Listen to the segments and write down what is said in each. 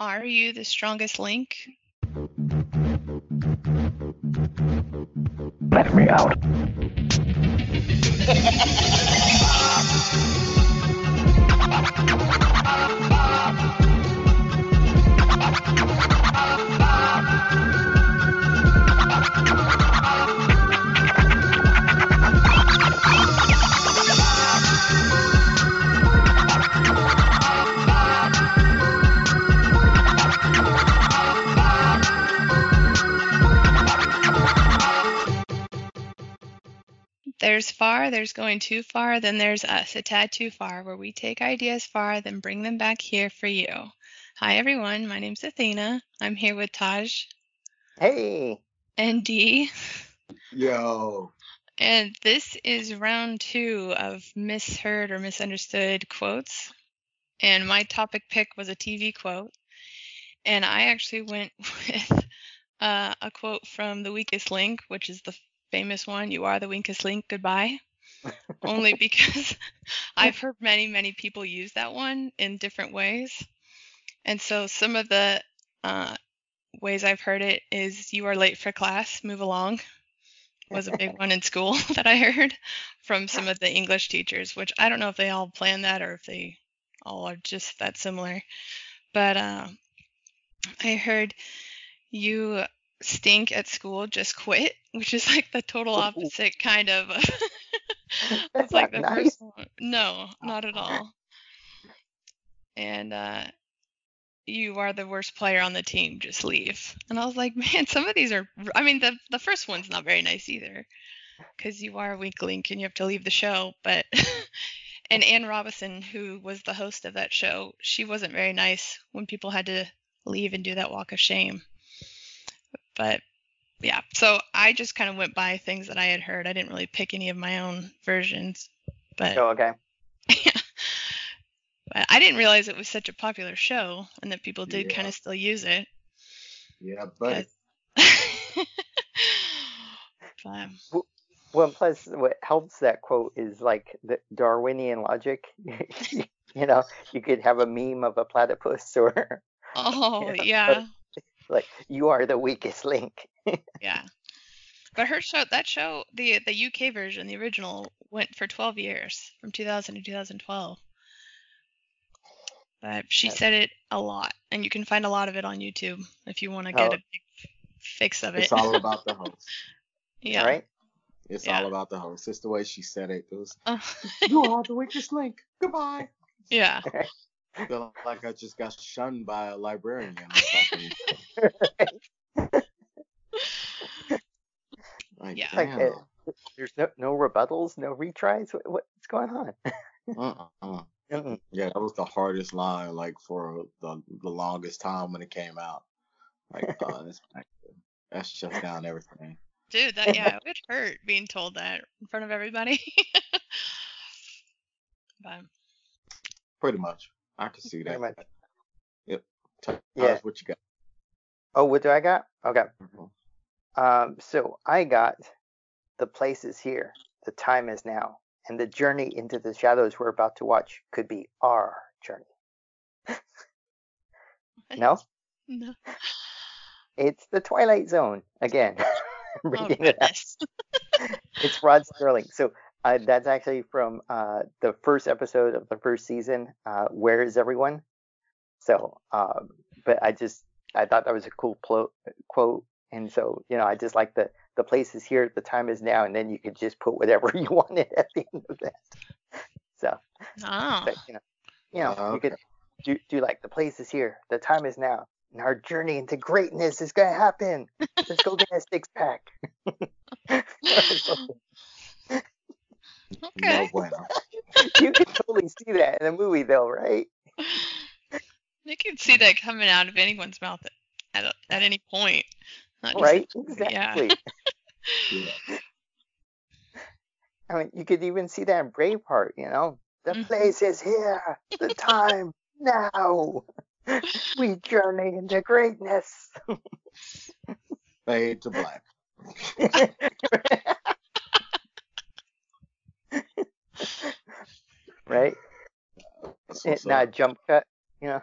Are you the strongest link? Let me out. far, there's going too far, then there's us, a tad too far, where we take ideas far, then bring them back here for you. Hi, everyone. My name's Athena. I'm here with Taj Hey. and Dee. Yo. And this is round two of misheard or misunderstood quotes. And my topic pick was a TV quote. And I actually went with uh, a quote from The Weakest Link, which is the famous one You are the weakest link, goodbye. Only because I've heard many, many people use that one in different ways. And so some of the uh, ways I've heard it is You are late for class, move along was a big one in school that I heard from some of the English teachers, which I don't know if they all plan that or if they all are just that similar. But uh, I heard you stink at school, just quit, which is like the total opposite kind of. That's it's like the nice. first one. No, not at all. And uh, you are the worst player on the team. Just leave. And I was like, man, some of these are. I mean, the the first one's not very nice either, because you are a weak link and you have to leave the show. But and Anne Robinson, who was the host of that show, she wasn't very nice when people had to leave and do that walk of shame. But yeah, so I just kind of went by things that I had heard. I didn't really pick any of my own versions, but Oh, okay. but I didn't realize it was such a popular show and that people did kind of still use it. Yeah, but but um, Well, plus what helps that quote is like the Darwinian logic. you know, you could have a meme of a platypus or oh Yeah, yeah, like you are the weakest link. yeah. But her show, that show, the the UK version, the original, went for 12 years, from 2000 to 2012. But she Yeah. said it a lot, and you can find a lot of it on YouTube if you want to get Oh. a big fix of it. it's all about the host. yeah. Right? It's Yeah. all about the host. It's the way she said it. It was Uh, you are the weakest link. Goodbye. yeah. I feel like I just got shunned by a librarian or something. Like, Yeah. Like, damn. uh, There's no no rebuttals, no retries. What, what's going on? Uh-uh. Yeah, that was the hardest line, like for the the longest time when it came out. Like, uh, this, that shut down everything. Dude, that yeah, it would hurt being told that in front of everybody. but Pretty much, I can see Pretty that. much. Yep. Tell Yeah. us what you got. Oh, what do I got? Okay. Mhm. Um, so I got the place is here, the time is now, and the journey into the shadows we're about to watch could be our journey. No, no. it's the Twilight Zone again. Oh Reading it out. It's Rod Serling. So uh, that's actually from uh, the first episode of the first season. Uh, Where is everyone? So, um, but I just I thought that was a cool plo- quote, and so you know I just like the the place is here, the time is now, and then you could just put whatever you wanted at the end of that. So, Oh. but, you know, you know, Oh, you could do do like the place is here, the time is now, and our journey into greatness is gonna happen. Let's go get a six pack. No bueno. you can totally see that in a movie, though, right? You can see that coming out of anyone's mouth at, at, at any point. Just- Right? Exactly. Yeah. I mean, you could even see that in Braveheart. You know, the Mhm. place is here, the time now. We journey into greatness. Fade to black. right? That's Eh, Not a jump cut. You know.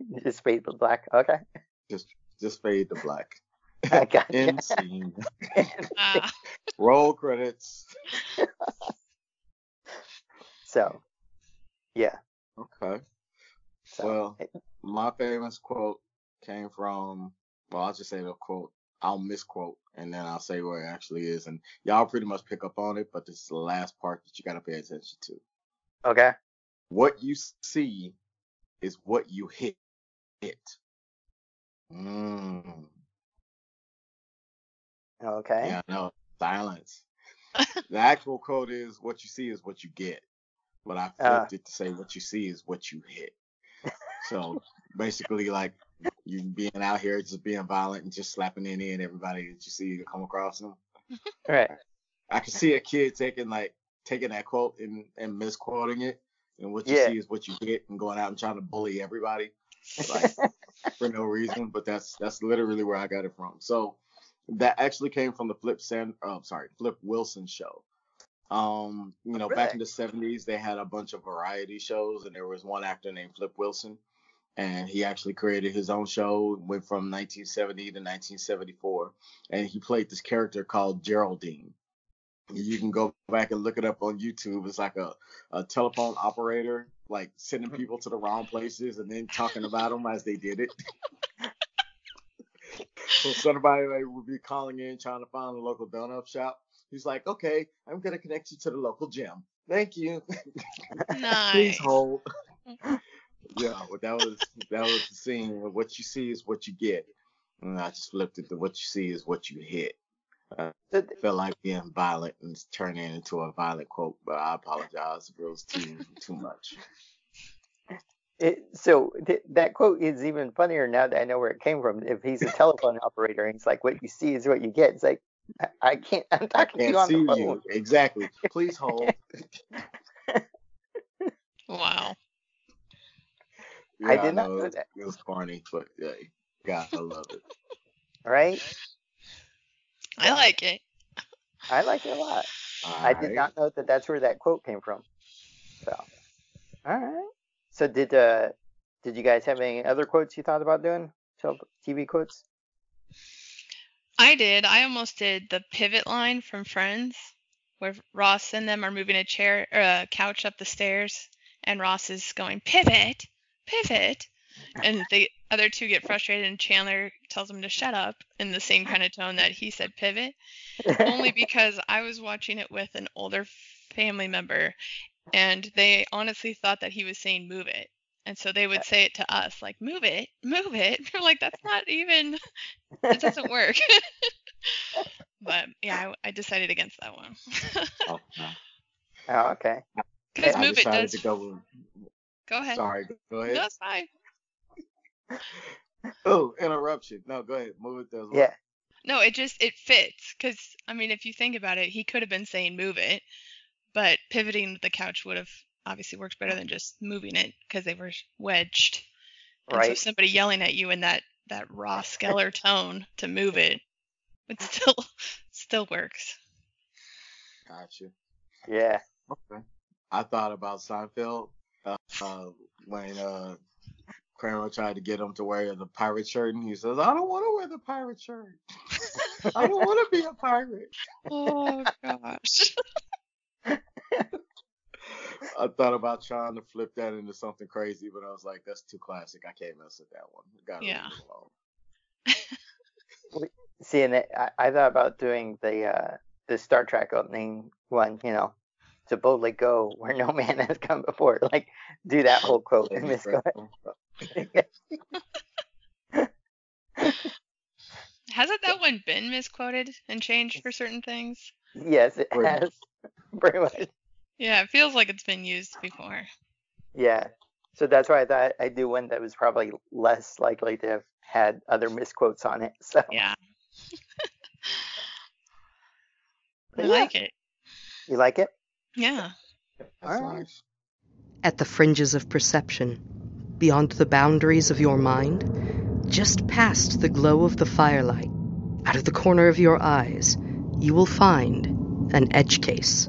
Just fade to black. Okay. Just just fade to black. I got End scene. Ah, Roll credits. so, yeah. Okay. So, Well, it- my famous quote came from well, I'll just say the quote. I'll misquote and then I'll say where it actually is. And y'all pretty much pick up on it, but this is the last part that you gotta pay attention to. okay. What you see is what you hit. Hit. Mm. Okay. Yeah, no, silence. the actual quote is what you see is what you get. But I Uh. flipped it to say what you see is what you hit. So basically like you being out here just being violent and just slapping any and everybody that you see you come across them. Right. I can see a kid taking like taking that quote and, and misquoting it and what you Yeah. see is what you get and going out and trying to bully everybody like for no reason, but that's that's literally where I got it from. So that actually came from the Flip Sand, oh, sorry, Flip Wilson show. Um, you know, back in the 70s, they had a bunch of variety shows, and there was one actor named Flip Wilson, and he actually created his own show. Went from 1970 to 1974, and he played this character called Geraldine. You can go back and look it up on YouTube. It's like a, a telephone operator, like sending hmm. people to the wrong places and then talking about them as they did it. so somebody like, would be calling in trying to find a local donut shop. He's like, okay, I'm gonna connect you to the local gym. Thank you. Nice. Please hold. Mm-hmm. yeah, but that was that was the scene. What you see is what you get. And I just flipped it to what you see is what you hit. Uh, so th- Felt like being violent and it's turning into a violent quote, but I apologize if it was too too much. it, so th- that quote is even funnier now that I know where it came from. If he's a telephone operator and it's like, what you see is what you get. It's like, I, I can't, I'm talking to you Can't on see the phone. you. Exactly. Please hold. Wow. I did not know, know that. It was corny, but yeah, God, I love it. Right? I like it. I like it a lot. I did Alright. not know that that's where that quote came from. So, all right. So did uh did you guys have any other quotes you thought about doing? So TV quotes? I did. I almost did the pivot line from Friends, where Ross and them are moving a chair or a couch up the stairs, and Ross is going pivot, pivot, and the other two get frustrated, and Chandler tells him to shut up in the same kind of tone that he said pivot. Only because I was watching it with an older family member, and they honestly thought that he was saying move it. And so they would say it to us, like, move it, move it. We're like, that's not even, it doesn't work. but yeah, I, I decided against that one. Oh, okay. oh, okay. Because I move it decided does. to go with, Go ahead. sorry, go ahead. No, it's fine. Oh, interruption. No, go ahead. Move it does what? Yeah. No, it just it fits. Because I mean, if you think about it, he could have been saying move it, but pivoting the couch would have obviously worked better than just moving it because they were wedged. And so somebody yelling at you in that that raw Geller tone to move it, it still still works. Gotcha. Yeah. Okay. I thought about Seinfeld uh, uh, when uh, Kramer tried to get him to wear the pirate shirt, and he says, "I don't want to wear the pirate shirt. I don't want to be a pirate." Oh gosh. I thought about trying to flip that into something crazy, but I was like, "That's too classic. I can't mess with that one." Gotta Yeah. leave it alone. See, and it, I, I thought about doing the uh the Star Trek opening one, you know, to boldly go where no man has come before. Like do that whole quote and miss Hasn't that one been misquoted and changed for certain things? Yes, it Pretty has. Pretty much. Yeah, it feels like it's been used before. Yeah. So that's why I thought I'd do one that was probably less likely to have had other misquotes on it. So Yeah, I yeah. like it. you like it? Yeah. That's Alright. nice. At the fringes of perception, beyond the boundaries of your mind, just past the glow of the firelight, out of the corner of your eyes, you will find an edge case.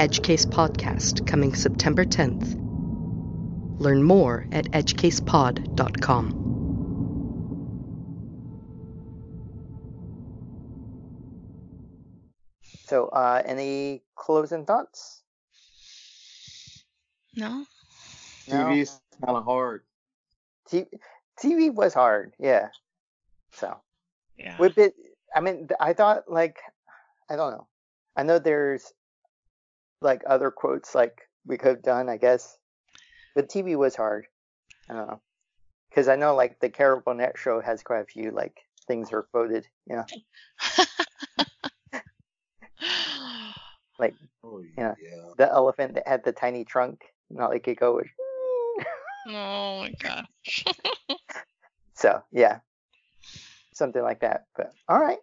Edgecase podcast coming September 10th. Learn more at edgecasepod.com. So, uh, any closing thoughts? No? No? TV is kind of hard. T- TV was hard, yeah. So, Yeah. with it, I mean, I thought like, I don't know. I know there's like other quotes like we could have done, I guess, but TV was hard. I don't know, because I know like the Carol Burnett show has quite a few like things are quoted. You know, like Oh Yeah. yeah. the elephant that had the tiny trunk, not like it goes. oh my god. So yeah, something like that. But all right.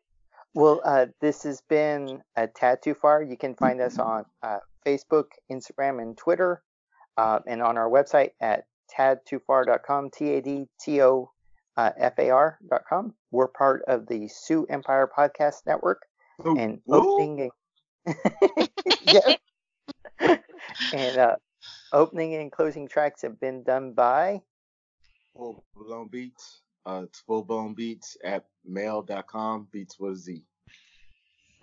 Well, uh, this has been a tad too far. You can find us on uh, Facebook, Instagram, and Twitter, uh, and on our website at tadtoofar.com. T a d t o f a r.com. We're part of the Sioux Empire Podcast Network, Ooh, and opening. and uh, opening and closing tracks have been done by. Full blown beats. Uh, it's full blown beats at mail.com. Beats with a Z.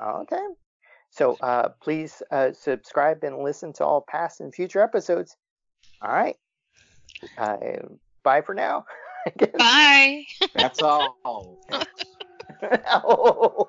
Okay. So uh, please uh, subscribe and listen to all past and future episodes. All right. Uh, bye for now. I. Bye. That's all. Oh.